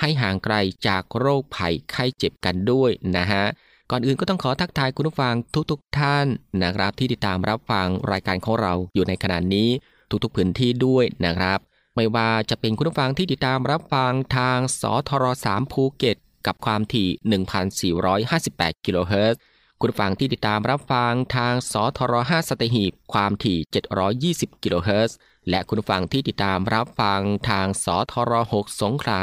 ให้ห่างไกลจากโรคภัยไข้เจ็บกันด้วยนะฮะก่อนอื่นก็ต้องขอทักทายคุณผู้ฟังทุกๆทท่านนะครับ ที่ติดตามรับฟังรายการของเราอยู่ในขณะนี้ทุกๆพื้นที่ด้วยนะครับ ไม่ว่าจะเป็นคุณผู้ฟังที่ติดตามรับฟังทางสทร3ภูเก็ตกับความถี่ 1,458 กิโลเฮิรตซ์คุณผู้ฟังที่ติดตามรับฟังทางสทร5สตหีบความถี่ 720 กิโลเฮิรตซ์และคุณผู้ฟังที่ติดตามรับฟังทางสทร6สงขลา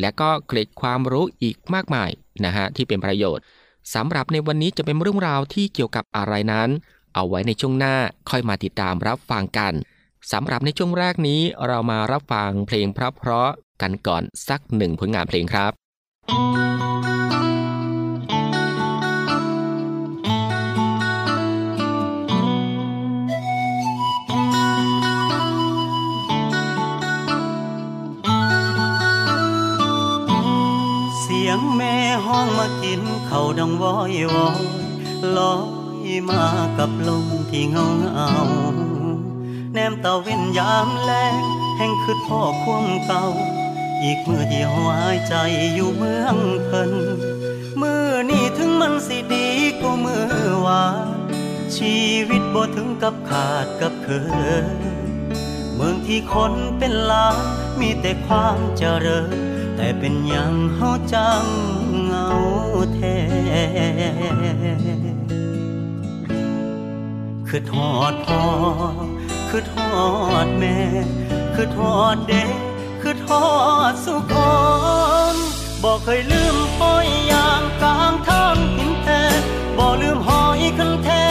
และก็เกร็ดความรู้อีกมากมายนะฮะที่เป็นประโยชน์สำหรับในวันนี้จะเป็นเรื่องราวที่เกี่ยวกับอะไรนั้น เอาไว้ในช่วงหน้าค่อยมาติดตามรับฟังกันสำหรับในช่วงแรกนี้เรามารับฟังเพลงเพราะๆกันก่อนสักหนึ่งผลงานเพลงครับย ห้องมากินเขาดังวอยวอยลอยมากับลมที่เงาเงาแนมตาเว้นยามแลงแห่งคืดพ่อควมเก่า อีกมือเดียวหายใจอยู่เมืองเพิ่นมือนี่ถึงมันสิดีก็มือวานชีวิตบ่ถึงกับขาดกับเธอเมืองที่คนเป็นล้านมีแต่ความเจริญแต่เป็นอย่างเฮาจัง แท้คือทอดพ่อคือทอดแม่ คือทอดเด็ก คือทอดสุขนบอกเคยลืมปอยยางกลางทางหินแท้บอกลืมหอยคันแท้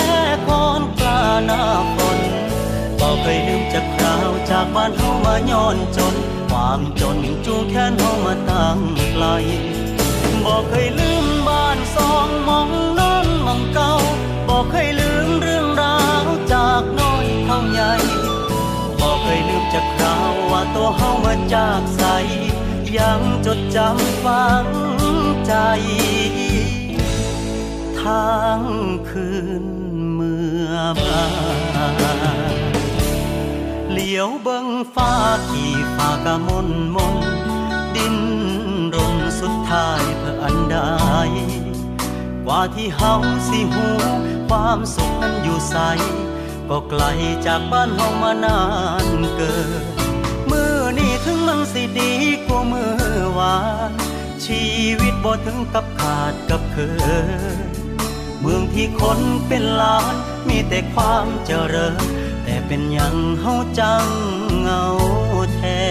ก่อนกลาหน้าฝนบอกเคยลืมจากคราวจากบ้านเฮามาย้อนจน ความจนจูงแขนเฮามาตั้งไกล บอกเคยลืมบ้านสองมองนอนมองเก่าบอกเคยลืมเรื่องราวจากน้อยเท่าใหญ่บอกเคยลืมจากคราวว่าตัวเฮามาจากใส ยังจดจำฝังใจทางคืนเมื่อมาเหลียวเบิ่งฟ้าที่ฟ้ากะมนมนดินรนสุดท้าย ใด กว่าที่เฮาสิหูความสุขนั้นอยู่ใส ก็ไกลจากบ้านเฮามานานเกินมือนี่ถึงมันสิดีกว่ามือวานชีวิตบ่ถึงกับขาดกับเคยเมืองที่คนเป็นล้านมีแต่ความเจริญ แต่เป็นอย่างเฮาจังเงาแท้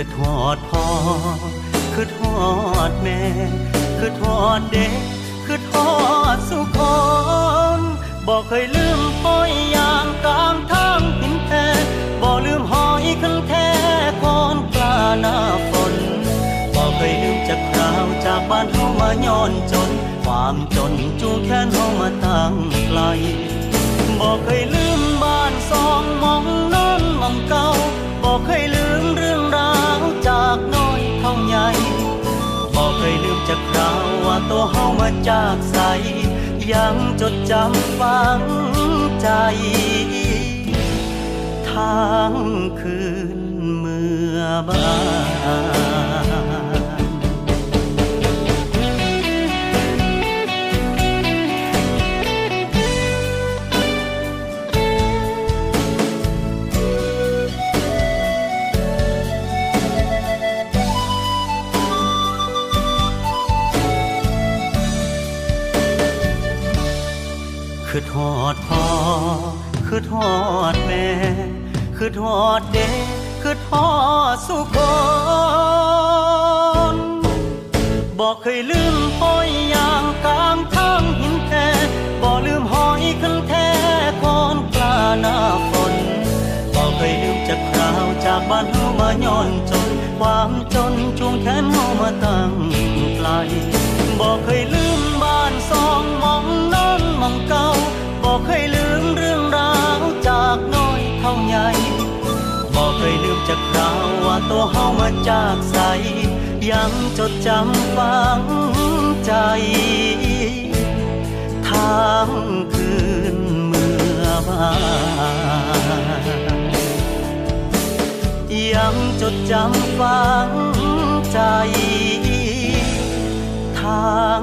คือทอดพ่อคือทอดแม่คือทอดเด็กคือทอดสุขอนบอกเคยลืมปอยยางกลางทางหินแท้บอกลืมหอยคันแท้ก่อนกลาหน้าฝนบอกเคยลืมจากคราวจากบ้านเฮามาย้อนจน ความจนจูงแขนเฮามาตั้งไกลบอกเคยลืมบ้านสองมองนอนมองเก่า น้องใหญ่บอกเคยลืมจากคราวว่าตัวเฮามาจากใส ยังจดจำฝังใจทางคืนเมื่อบาน อทอดพ่อคือทอดแม่คือทอดเด็กคือทอดสุขนบอกเคยลืมปอยยางกลางทางหินแท้บอกลืมหอยคันแท้ก่อนกลาหน้าฝนบอกเคยลืมจากคราวจากบ้านเฮามาย้อนจน ความจนจูงแขนเฮามาตั้งไกลบอกเคยลืมบ้านสองมองนอนมองเก่า บอกเคยลืมเรื่องราวจากน้อยเท่าใหญ่บอกเคยลืมจากคราวว่าตัวเฮามาจากใส ยังจดจำฝังใจทางคืนเมื่อบายังจดจำฝังใจทาง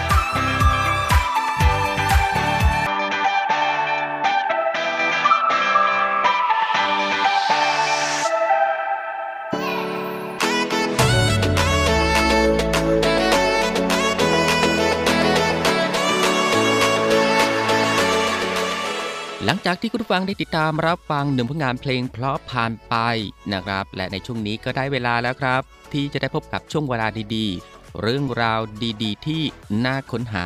ลังจากที่คุณผู้ฟังได้ติดตามรับฟังหนึ่งผลงานเพลงเพราะผ่านไปนะครับ และในช่วงนี้ก็ได้เวลาแล้วครับ ที่จะได้พบกับช่วงเวลาดีๆ เรื่องราวดีๆ ที่น่าค้นหา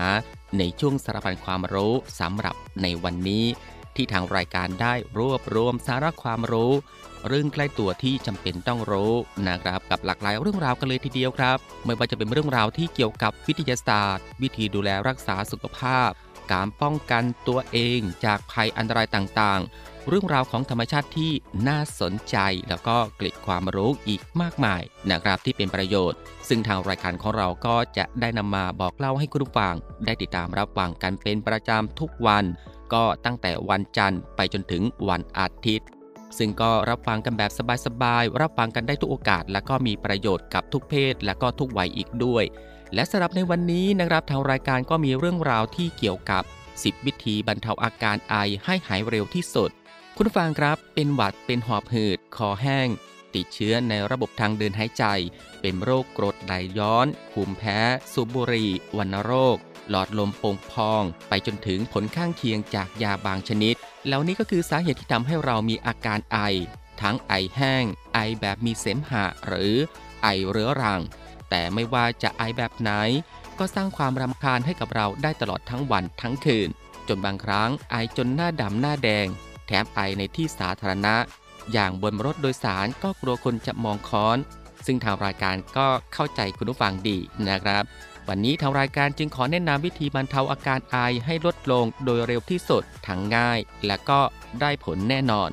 ในช่วงสารพันความรู้สำหรับในวันนี้ ที่ทางรายการได้รวบรวมสาระความรู้ เรื่องใกล้ตัวที่จำเป็นต้องรู้นะครับ กับหลากหลายเรื่องราวกันเลยทีเดียวครับ ไม่ว่าจะเป็นเรื่องราวที่เกี่ยวกับวิทยาศาสตร์ วิธีดูแลรักษาสุขภาพ การป้องกันตัวเองจากภัยอันตรายต่างๆ เรื่องราวของธรรมชาติที่น่าสนใจแล้วก็เกล็ดความรู้อีกมากมายนะครับที่เป็นประโยชน์ ซึ่งทางรายการของเราก็จะได้นำมาบอกเล่าให้คุณผู้ฟัง ได้ติดตามรับฟังกันเป็นประจำทุกวัน ก็ตั้งแต่วันจันทร์ไปจนถึงวันอาทิตย์ซึ่งก็รับฟังกันแบบสบายๆ รับฟังกันได้ทุกโอกาส และก็มีประโยชน์กับทุกเพศ และก็ทุกวัยอีกด้วย และสำหรับในวันนี้นะครับทางรายการก็มีเรื่องราวที่เกี่ยวกับ 10 วิธีบรรเทาอาการไอให้หายเร็วที่สุด คุณฟังครับเป็นหวัดเป็นหอบหืด คอแห้ง ติดเชื้อในระบบทางเดินหายใจ เป็นโรคกรดไหลย้อนภูมิแพ้ สูบบุหรี่วัณโรค หลอดลมโป่งพอง ไปจนถึงผลข้างเคียงจากยาบางชนิด แล้วนี้ก็คือสาเหตุที่ทำให้เรามีอาการไอ ทั้งไอแห้ง ไอแบบมีเสมหะหรือไอเรื้อรัง แต่ไม่ว่าจะไอแบบไหน ก็สร้างความรำคาญให้กับเราได้ตลอดทั้งวันทั้งคืน จนบางครั้งไอจนหน้าดำหน้าแดง แถมไอในที่สาธารณะ อย่างบนรถโดยสารก็กลัวคนจะมองค้อน ซึ่งทางรายการก็เข้าใจคุณผู้ฟังดีนะครับ วันนี้ทางรายการจึงขอแนะนำวิธีบรรเทาอาการไอให้ลดลงโดยเร็วที่สุดทั้งง่าย และก็ได้ผลแน่นอน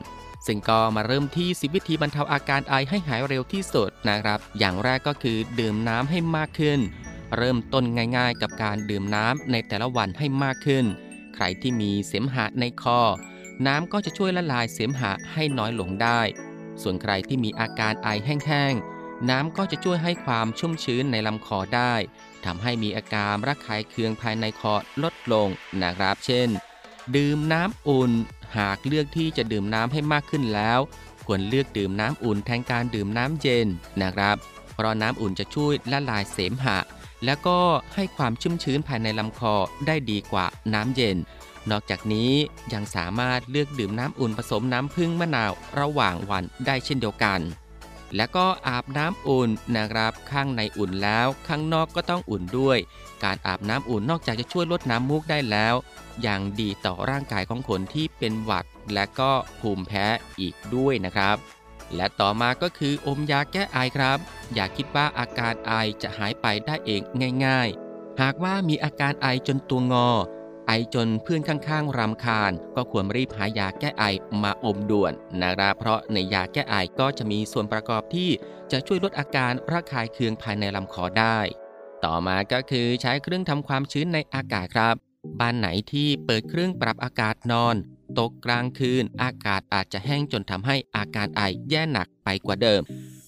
ซึ่งก็มาเริ่มที่สิวิธีบรรเทาอาการไอให้หายเร็วที่สุดนะครับ อย่างแรกก็คือดื่มน้ำให้มากขึ้น เริ่มต้นง่ายๆ กับการดื่มน้ำในแต่ละวันให้มากขึ้น ใครที่มีเสมหะในคอ น้ำก็จะช่วยละลายเสมหะให้น้อยลงได้ ส่วนใครที่มีอาการไอแห้งๆ น้ำก็จะช่วยให้ความชุ่มชื้นในลำคอได้ทำให้มีอาการระคายเคืองภายในคอลดลงนะครับ เช่น ดื่มน้ำอุ่น หากเลือกที่จะดื่มน้ำให้มากขึ้นแล้ว ควรเลือกดื่มน้ำอุ่นแทนการดื่มน้ำเย็นนะครับ เพราะน้ำอุ่นจะช่วยละลายเสมหะ แล้วก็ให้ความชุ่มชื้นภายในลำคอได้ดีกว่าน้ำเย็น นอกจากนี้ยังสามารถเลือกดื่มน้ำอุ่นผสมน้ำผึ้งมะนาวระหว่างวันได้เช่นเดียวกัน และก็อาบน้ำอุ่นนะครับ ข้างในอุ่นแล้ว ข้างนอกก็ต้องอุ่นด้วย การอาบน้ำอุ่นนอกจากจะช่วยลดน้ำมูกได้แล้ว ยังดีต่อร่างกายของคนที่เป็นหวัด และก็ภูมิแพ้อีกด้วยนะครับ และต่อมาก็คืออมยาแก้ไอครับ อย่าคิดว่าอาการไอจะหายไปได้เองง่าย ๆ หากว่ามีอาการไอจนตัวงอ ไอจนเพื่อนข้างๆรำคาญ ก็ควรรีบหายาแก้ไอมาอมด่วนนะครับเพราะในยาแก้ไอก็จะมีส่วนประกอบที่จะช่วยลดอาการระคายเคืองภายในลำคอได้ ต่อมาก็คือใช้เครื่องทำความชื้นในอากาศครับ บ้านไหนที่เปิดเครื่องปรับอากาศนอน ตกกลางคืน อากาศอาจจะแห้งจนทำให้อาการไอแย่หนักไปกว่าเดิม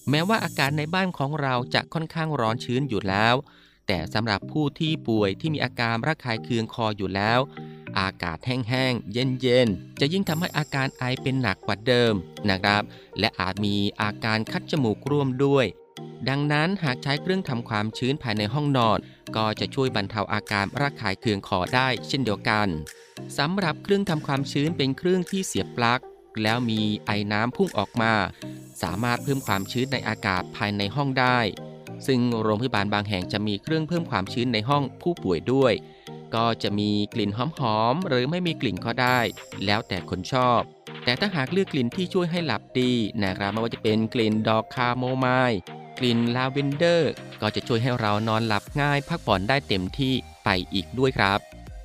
แม้ว่าอากาศในบ้านของเราจะค่อนข้างร้อนชื้นอยู่แล้ว แต่สำหรับผู้ที่ป่วยที่มีอาการระคายเคืองคออยู่แล้ว อากาศแห้งๆ เย็นๆ จะยิ่งทำให้อาการไอเป็นหนักกว่าเดิมนะครับ และอาจมีอาการคัดจมูกร่วมด้วย ดังนั้นหากใช้เครื่องทำความชื้นภายในห้องนอน ก็จะช่วยบรรเทาอาการระคายเคืองคอได้เช่นเดียวกันสำหรับเครื่องทำความชื้นเป็นเครื่องที่เสียบปลั๊กแล้วมีไอน้ำพุ่งออกมา สามารถเพิ่มความชื้นในอากาศภายในห้องได้ ซึ่งโรงพยาบาลบางแห่งจะมีเครื่องเพิ่มความชื้นในห้องผู้ป่วยด้วย ก็จะมีกลิ่นหอมๆหรือไม่มีกลิ่นก็ได้ แล้วแต่คนชอบ แต่ถ้าหากเลือกกลิ่นที่ช่วยให้หลับดีนะครับไม่ว่าจะเป็นกลิ่นดอกคาโมมายล์กลิ่นลาเวนเดอร์ ก็จะช่วยให้เรานอนหลับง่าย พักผ่อนได้เต็มที่ไปอีกด้วยครับ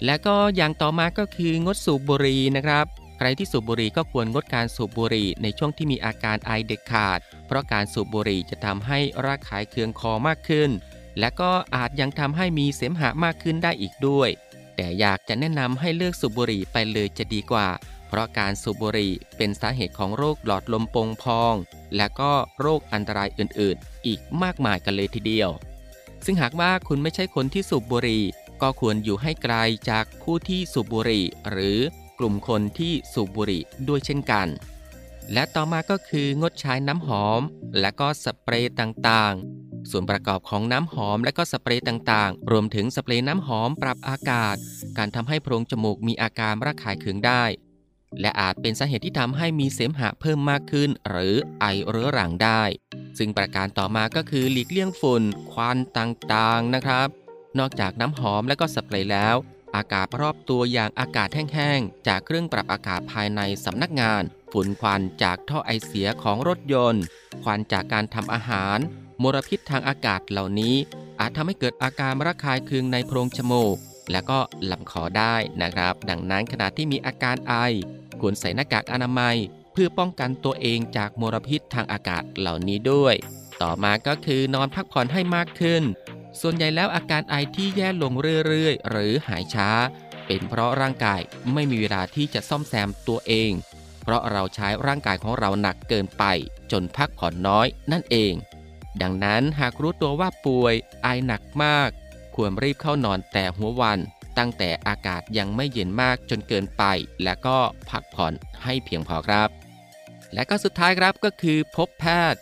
และก็อย่างต่อมาก็คืองดสูบบุหรี่นะครับ ใครที่สูบบุหรี่ก็ควรงดการสูบบุหรี่ในช่วงที่มีอาการไอเด็ดขาด เพราะการสูบบุหรี่จะทำให้ระคายเคืองคอมากขึ้น และก็อาจยังทำให้มีเสมหะมากขึ้นได้อีกด้วย แต่อยากจะแนะนำให้เลิกสูบบุหรี่ไปเลยจะดีกว่า เพราะการสูบบุหรี่เป็นสาเหตุของโรคหลอดลมโป่งพอง และก็โรคอันตรายอื่นๆ อีกมากมายกันเลยทีเดียว ซึ่งหากว่าคุณไม่ใช่คนที่สูบบุหรี่ก็ควรอยู่ให้ไกลจากผู้ที่สูบบุหรี่หรือ กลุ่มคนที่สูบบุหรี่ด้วยเช่นกัน และต่อมาก็คืองดใช้น้ำหอม และก็สเปรย์ต่างๆ ส่วนประกอบของน้ำหอมและก็สเปรย์ต่างๆ รวมถึงสเปรย์น้ำหอมปรับอากาศ การทำให้โพรงจมูกมีอาการระคายเคืองได้ และอาจเป็นสาเหตุที่ทำให้มีเสมหะเพิ่มมากขึ้น หรือไอเรื้อรังได้ ซึ่งประการต่อมาก็คือหลีกเลี่ยงฝุ่นควันต่างๆนะครับ นอกจากน้ำหอมและก็สเปรย์แล้ว อากาศรอบตัวอย่างอากาศแห้งๆ จากเครื่องปรับอากาศภายในสำนักงาน ฝุ่นควันจากท่อไอเสียของรถยนต์ ควันจากการทำอาหาร มลพิษทางอากาศเหล่านี้ อาจทำให้เกิดอาการระคายเคืองในโพรงจมูก และก็ลำคอได้นะครับ ดังนั้นขณะที่มีอาการไอควรใส่หน้ากากอนามัย เพื่อป้องกันตัวเองจากมลพิษทางอากาศเหล่านี้ด้วย ต่อมาก็คือนอนพักผ่อนให้มากขึ้น ส่วนใหญ่แล้วอาการไอที่แย่ลงเรื่อยๆ หรือหายช้า เป็นเพราะร่างกายไม่มีเวลาที่จะซ่อมแซมตัวเอง เพราะเราใช้ร่างกายของเราหนักเกินไป จนพักผ่อนน้อยนั่นเอง ดังนั้นหากรู้ตัวว่าป่วยไอหนักมาก ควรรีบเข้านอนแต่หัววัน ตั้งแต่อากาศยังไม่เย็นมากจนเกินไป และก็พักผ่อนให้เพียงพอครับ และก็สุดท้ายครับก็คือพบแพทย์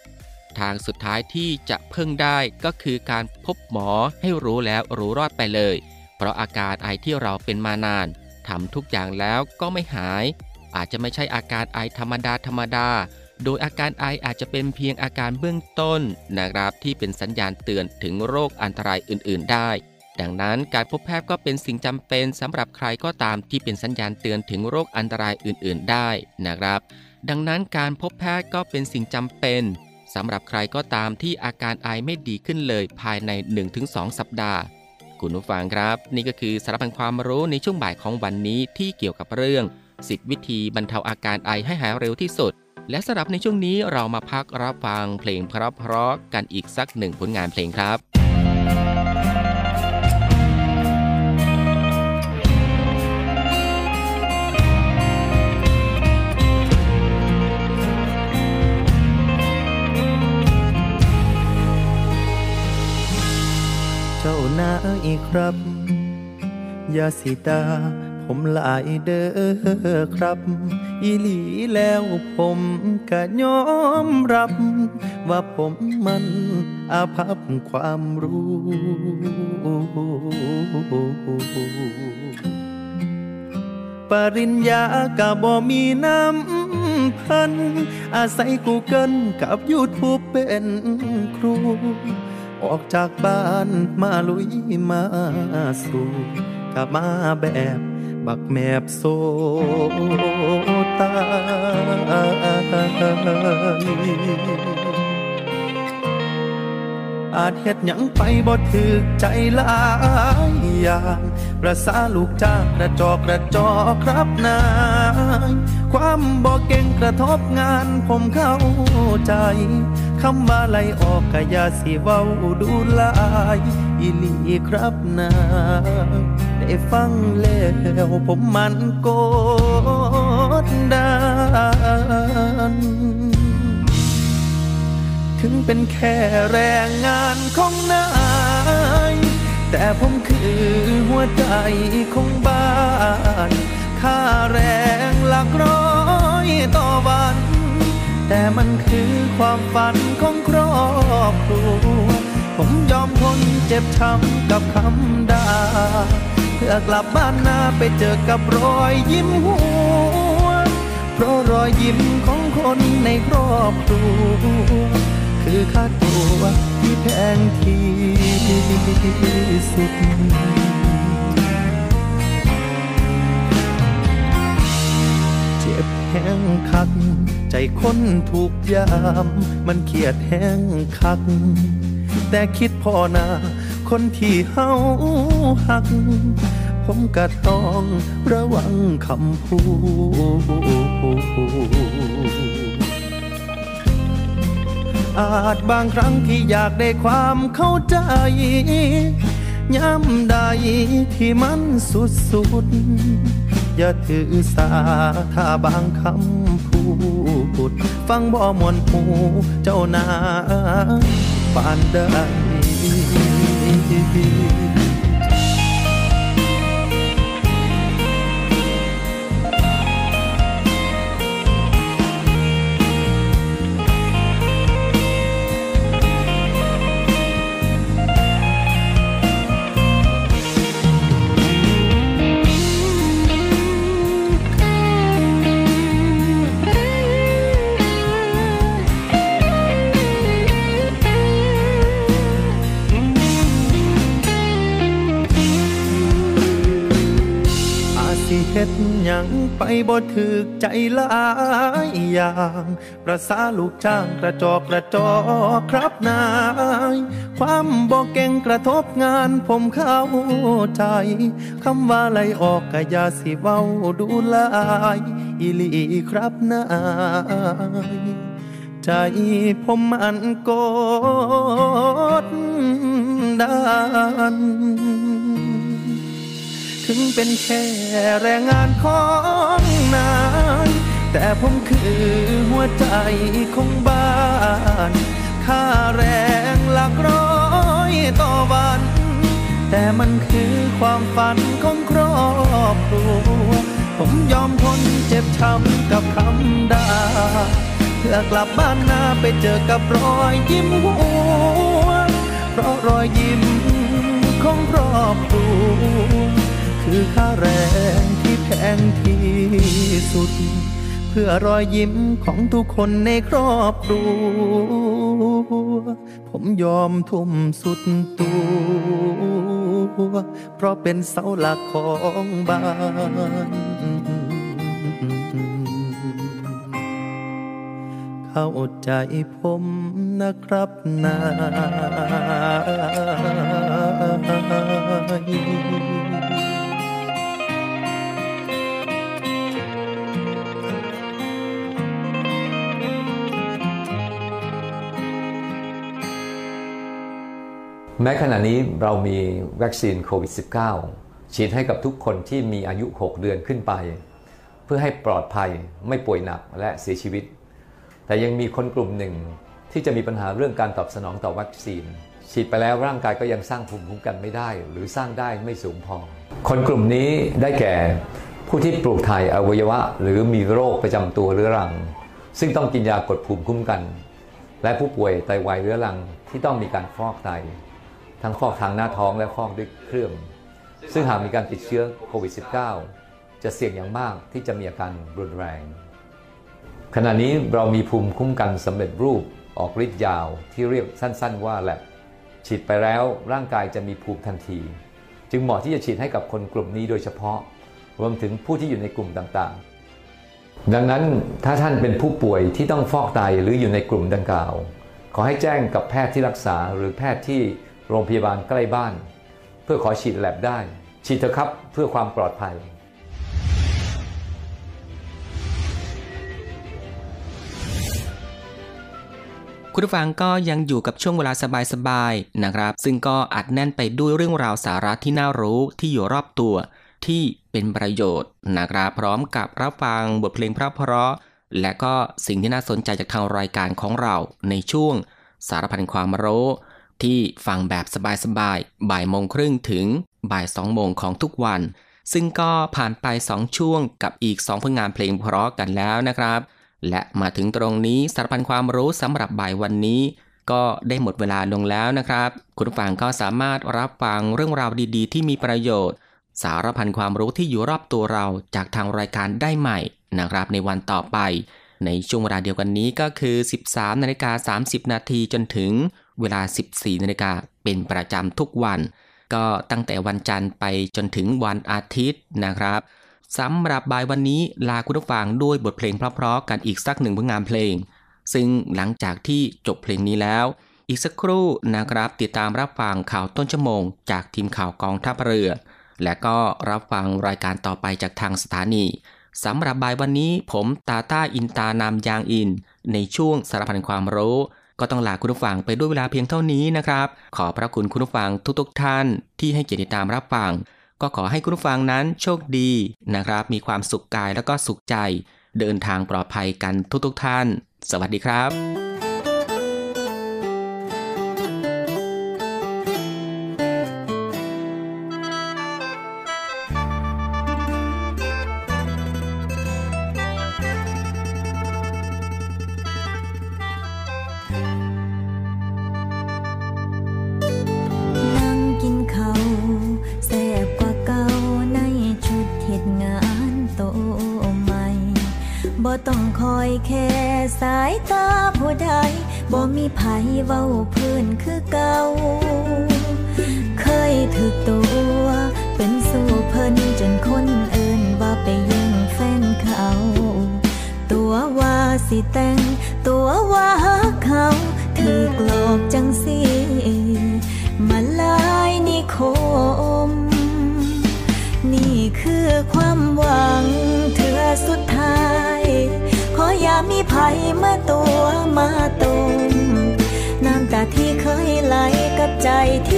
ทางสุดท้ายที่จะพึ่งได้ก็คือการพบหมอให้รู้แล้วรู้รอดไปเลย เพราะอาการไอที่เราเป็นมานานทำทุกอย่างแล้วก็ไม่หาย อาจจะไม่ใช่อาการไอธรรมดาธรรมดา โดยอาการไออาจจะเป็นเพียงอาการเบื้องต้นนะครับที่เป็นสัญญาณเตือนถึงโรคอันตรายอื่น ๆ ได้ ดังนั้นการพบแพทย์ก็เป็นสิ่งจำเป็นสำหรับใครก็ตามที่เป็นสัญญาณเตือนถึงโรคอันตรายอื่น ๆ ได้นะครับ ดังนั้นการพบแพทย์ก็เป็นสิ่งจำเป็น สำหรับใครก็ตามที่อาการไอไม่ดีขึ้นเลยภายใน 1-2 สัปดาห์ คุณผู้ฟังครับ นี่ก็คือสารพันความรู้ในช่วงบ่ายของวันนี้ที่เกี่ยวกับเรื่อง 10 วิธีบรรเทาอาการไอให้หายเร็วที่สุด และสำหรับในช่วงนี้เรามาพักรับฟังเพลงเพราะๆกันอีกสักหนึ่งผลงานเพลงครับ จ้านายครับ ยาสิตา ผมหลายเด้อครับ อีหลีแล้วผมก็ยอมรับ ว่าผมมันอาภัพความรู้ ปริญญากะบ่มีน้ำพัน อาศัยกูเกิลกับยูทูบเป็นครู ออกจากบ้านมาลุยมาสู่กลับมาแบบบักแมบโซตา อาจเฮ็ดหยังไปบ่ถึกใจหลายอย่างประสาลูกจ้างกระจอกกระจอครับนายความบ่เก่งกระทบงานผมเข้าใจคำว่าไล่ออกก็ยาสิเว้าดูลายอีหลีครับนายได้ฟังแล้วผมมันโกดดัน ถึงเป็นแค่แรงงานของนาย แต่ผมคือหัวใจของบ้าน ค่าแรงหลักร้อยต่อวัน แต่มันคือความฝันของครอบครัว ผมยอมทนเจ็บช้ำกับคำด่า เพื่อกลับบ้านนาไปเจอกับรอยยิ้มหัว เพราะรอยยิ้มของคนในครอบครัว คือค่าตัวที่แพงที่สุด เจ็บแห้งคัก ใจคนถูกยาม มันเขียดแห้งคัก แต่คิดพอนาคนที่เฮาหัก ผมก็ต้องระวังคำพูด อาจบางครั้งที่อยากได้ความเข้าใจย้ำใดที่มันสุดสุดๆอย่าถือสาถ้าบางคำพูด ฟังบ่มวนหูเจ้านาปานได้ หยังไปบ่ถึกใจหลายอย่างประสาลูกจ้างกระจอกกระจอกครับนาย ความบ่เก่งกระทบงานผมเข้าใจคำว่าไล่ออกก็ยาสิเว้าดูลายอีลีครับนายใจผมมันกดดัน ถึงเป็นแค่แรงงานของนาย แต่ผมคือหัวใจของบ้าน ค่าแรงหลักร้อยต่อวัน แต่มันคือความฝันของครอบครัว ผมยอมทนเจ็บช้ำกับคำด่าเพื่อกลับบ้านนาไปเจอกับรอยยิ้มหัว เพราะรอยยิ้มของครอบครัว คือค่าแรงที่แพงที่สุด เพื่อรอยยิ้มของทุกคนในครอบครัว ผมยอมทุ่มสุดตัว เพราะเป็นเสาหลักของบ้านเข้าใจผมนะครับนาย แม้ขณะนี้เรามีวัคซีนโควิด -19 ฉีดให้กับทุกคนที่มีอายุ 6 เดือนขึ้นไป เพื่อให้ปลอดภัยไม่ป่วยหนักและเสียชีวิต แต่ยังมีคนกลุ่มหนึ่งที่จะมีปัญหาเรื่องการตอบสนองต่อวัคซีน ฉีดไปแล้วร่างกายก็ยังสร้างภูมิคุ้มกันไม่ได้ หรือสร้างได้ไม่สูงพอ คนกลุ่มนี้ได้แก่ผู้ที่ปลูกถ่ายอวัยวะ หรือมีโรคประจำตัวเรื้อรัง ซึ่งต้องกินยากดภูมิคุ้มกัน และผู้ป่วยไตวายเรื้อรังที่ต้องมีการฟอกไต ทั้งฟอกทางหน้าท้องและฟอกด้วยเครื่อง ซึ่งหากมีการติดเชื้อโควิด -19 จะเสี่ยงอย่างมากที่จะมีอาการรุนแรง ขณะนี้เรามีภูมิคุ้มกันสำเร็จรูปออกฤทธิ์ยาวที่เรียกสั้นๆว่าแลบฉีดไปแล้วร่างกายจะมีภูมิทันที จึงเหมาะที่จะฉีดให้กับคนกลุ่มนี้โดยเฉพาะ รวมถึงผู้ที่อยู่ในกลุ่มต่างๆ ดังนั้นถ้าท่านเป็นผู้ป่วยที่ต้องฟอกไตหรืออยู่ในกลุ่มดังกล่าว ขอให้แจ้งกับแพทย์ที่รักษาหรือแพทย์ที่ โรงพยาบาลใกล้บ้าน เพื่อขอฉีดแลบได้ ฉีดเถอะครับเพื่อความปลอดภัย คุณผู้ฟังก็ยังอยู่กับช่วงเวลาสบายๆนะครับ ซึ่งก็อัดแน่นไปด้วยเรื่องราวสาระที่น่ารู้ที่อยู่รอบตัวที่เป็นประโยชน์นะครับพร้อมกับรับฟังบทเพลงเพราะ และก็สิ่งที่น่าสนใจจากทางรายการของเราในช่วงสารพันความรู้ ที่ฟังแบบสบายๆ บ่ายโมงครึ่งถึงบ่ายสองโมงของทุกวัน ซึ่งก็ผ่านไป 2 ช่วงกับอีก 2 ผลงานเพลงเพราะกันแล้วนะครับ และมาถึงตรงนี้สารพันความรู้สำหรับบ่ายวันนี้ ก็ได้หมดเวลาลงแล้วนะครับ คุณฟังก็สามารถรับฟังเรื่องราวดีๆ ที่มีประโยชน์ สารพันความรู้ที่อยู่รอบตัวเราจากทางรายการได้ใหม่นะครับในวันต่อไป ในช่วงเวลาเดียวกันนี้ก็คือ 13นาฬิกา30 นาทีจนถึง เวลา 14นาฬิกาเป็นประจำทุกวัน ก็ตั้งแต่วันจันทร์ไปจนถึงวันอาทิตย์นะครับสำหรับบ่ายวันนี้ลาคุณผู้ฟังด้วยบทเพลงเพราะๆกันอีกสักหนึ่งผลงานเพลง ซึ่งหลังจากที่จบเพลงนี้แล้ว อีกสักครู่นะครับติดตามรับฟังข่าวต้นชั่วโมง จากทีมข่าวกองทัพเรือ และก็รับฟังรายการต่อไปจากทางสถานีสำหรับบ่ายวันนี้ผมตาต้าอินตานามยางอิน ในช่วงสารพันความรู้ ก็ต้องลาคุณผู้ฟังไปด้วยเวลาเพียงเท่านี้นะครับ ขอพระคุณคุณผู้ฟังทุกๆทท่านที่ให้เกียรติตามรับฟัง ก็ขอให้คุณผู้ฟังนั้นโชคดีนะครับ มีความสุขกายแล้วก็สุขใจ เดินทางปลอดภัยกันทุกๆทท่าน สวัสดีครับ บ่มีภัยเว้าพื้นคือเก่า เคยถึกตัว เป็นสู่เพิ่นจนคนเอินว่าไปยิงแฟนเขา ตัวว่าสิแต่ง ตัวว่าเขา ถือกลอกจังสิมาลายนิคม นี่คือความหวังเธอสุดท้าย ขออย่ามีภัยมาตัวมาตุม กับ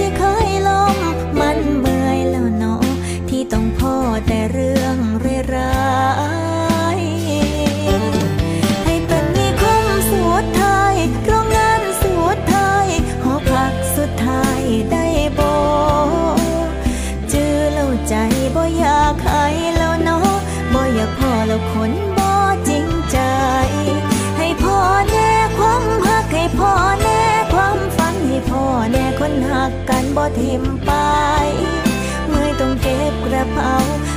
บ่ทิมไป เมื่อต้องเก็บกระเป๋า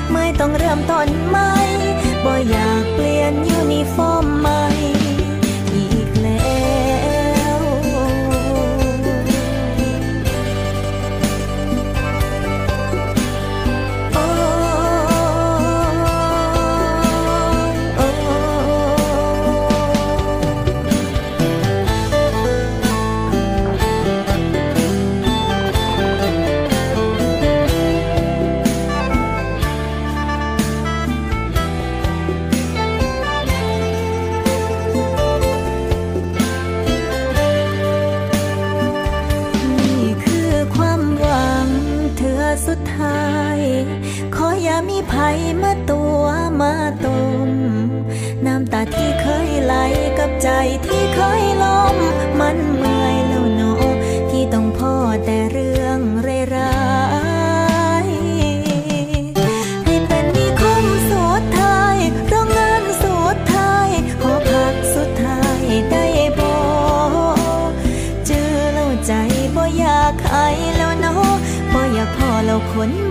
เมื่อต้องเริ่มต้นใหม่บ่อยากเปลี่ยนยูนิฟอร์มใหม่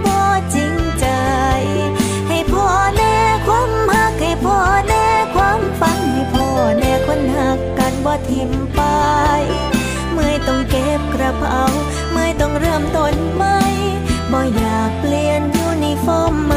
บ่จริงใจ ให้พ่อแน่ความหัก ให้พ่อแน่ความฝันให้พ่อแน่คนหักกันบ่ทิมไป เมื่อต้องเก็บกระเป๋า เมื่อต้องเริ่มต้นใหม่บ่อยากเปลี่ยนยูนิฟอร์ม